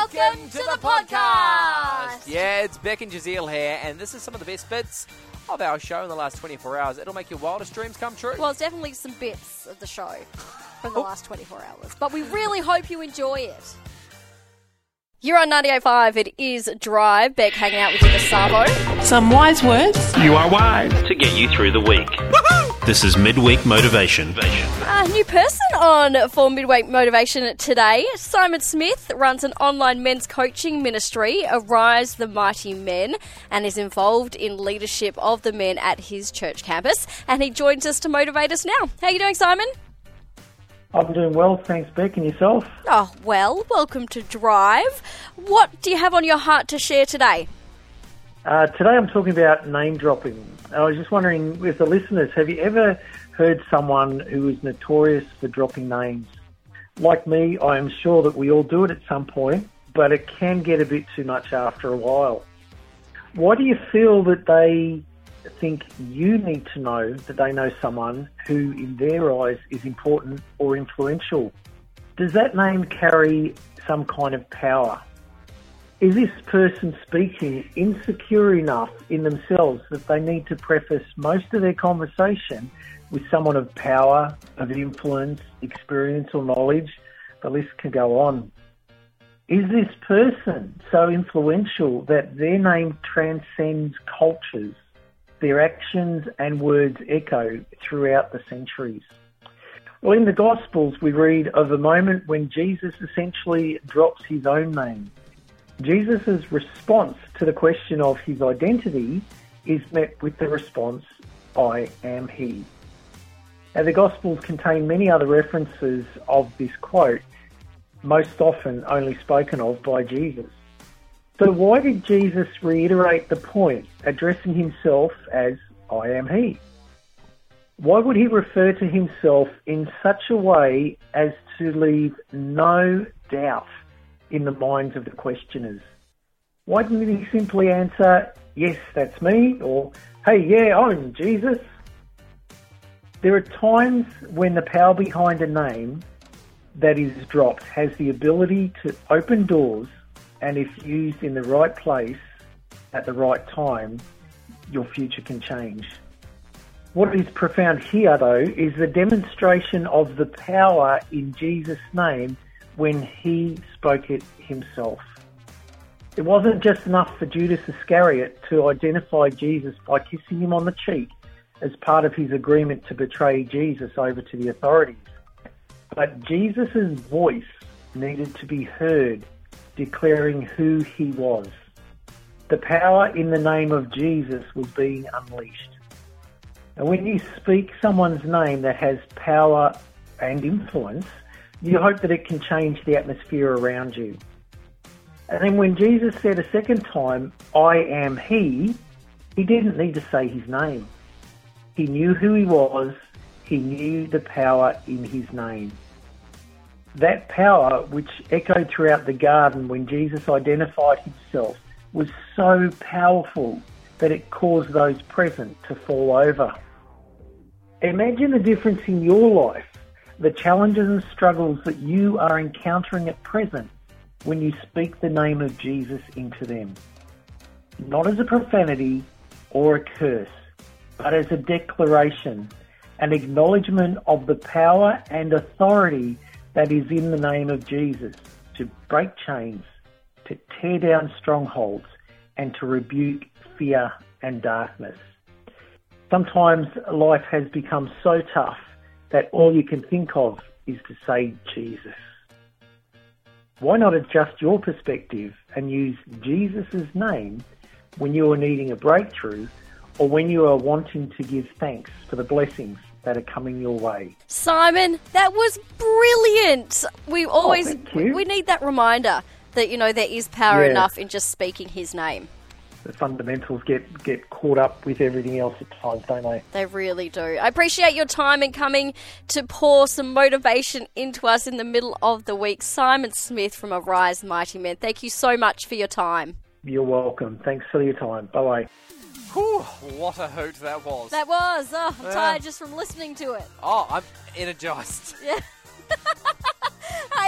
Welcome to the podcast. Yeah, it's Beck and Jazeel here, and this is some of the best bits of our show in the last 24 hours. It'll make your wildest dreams come true. Well, it's definitely some bits of the show from the last 24 hours, but we really hope you enjoy it. You're on 98.5. It is Drive. Beck hanging out with you this Savo. Some wise words. You are wise. to get you through the week. This is Midweek Motivation. A new person on for Midweek Motivation today. Simon Smith runs an online men's coaching ministry, Arise the Mighty Men, and is involved in leadership of the men at his church campus. And he joins us to motivate us now. How are you doing, Simon? I'm doing well, thanks, Beck, and yourself? Oh, well, welcome to Drive. What do you have on your heart to share today? Uh, today I'm talking about name dropping. I was just wondering, with the listeners, have you ever heard someone who is notorious for dropping names? Like me, I am sure that we all do it at some point, but it can get a bit too much after a while. Why do you feel that they think you need to know that they know someone who, in their eyes, is important or influential? Does that name carry some kind of power? Is this person speaking insecure enough in themselves that they need to preface most of their conversation with someone of power, of influence, experience, or knowledge? The list can go on. Is this person so influential that their name transcends cultures? Their actions and words echo throughout the centuries. Well, in the Gospels, we read of a moment when Jesus essentially drops his own name. Jesus' response to the question of his identity is met with the response, I am he. Now, the Gospels contain many other references of this quote, most often only spoken of by Jesus. So, why did Jesus reiterate the point, addressing himself as I am he? Why would he refer to himself in such a way as to leave no doubt in the minds of the questioners? Why didn't he simply answer, Yes, that's me, or Hey, yeah, I'm Jesus? There are times when the power behind a name that is dropped has the ability to open doors, and if used in the right place at the right time, your future can change. What is profound here, though, is the demonstration of the power in Jesus' name when he spoke it himself. It wasn't just enough for Judas Iscariot to identify Jesus by kissing him on the cheek as part of his agreement to betray Jesus over to the authorities. But Jesus' voice needed to be heard declaring who he was. The power in the name of Jesus was being unleashed. And when you speak someone's name that has power and influence, you hope that it can change the atmosphere around you. And then when Jesus said a second time, I am He, he didn't need to say his name. He knew who he was, he knew the power in his name. That power, which echoed throughout the garden when Jesus identified himself, was so powerful that it caused those present to fall over. Imagine the difference in your life, the challenges and struggles that you are encountering at present when you speak the name of Jesus into them. Not as a profanity or a curse, but as a declaration, an acknowledgement of the power and authority that is in the name of Jesus to break chains, to tear down strongholds, and to rebuke fear and darkness. Sometimes life has become so tough that all you can think of is to say Jesus. Why not adjust your perspective and use Jesus' name when you are needing a breakthrough or when you are wanting to give thanks for the blessings that are coming your way? Simon, that was brilliant. We oh, always thank you. we need that reminder that you know there is power Yeah. enough in just speaking his name. The fundamentals get, get caught up with everything else at times, don't they? They really do. I appreciate your time and coming to pour some motivation into us in the middle of the week. Simon Smith from Arise Mighty Men. Thank you so much for your time. You're welcome. Thanks for your time. Bye bye. Whew, what a hoot that was. That was. Oh, I'm Yeah. tired just from listening to it. oh, I'm energized. Yeah.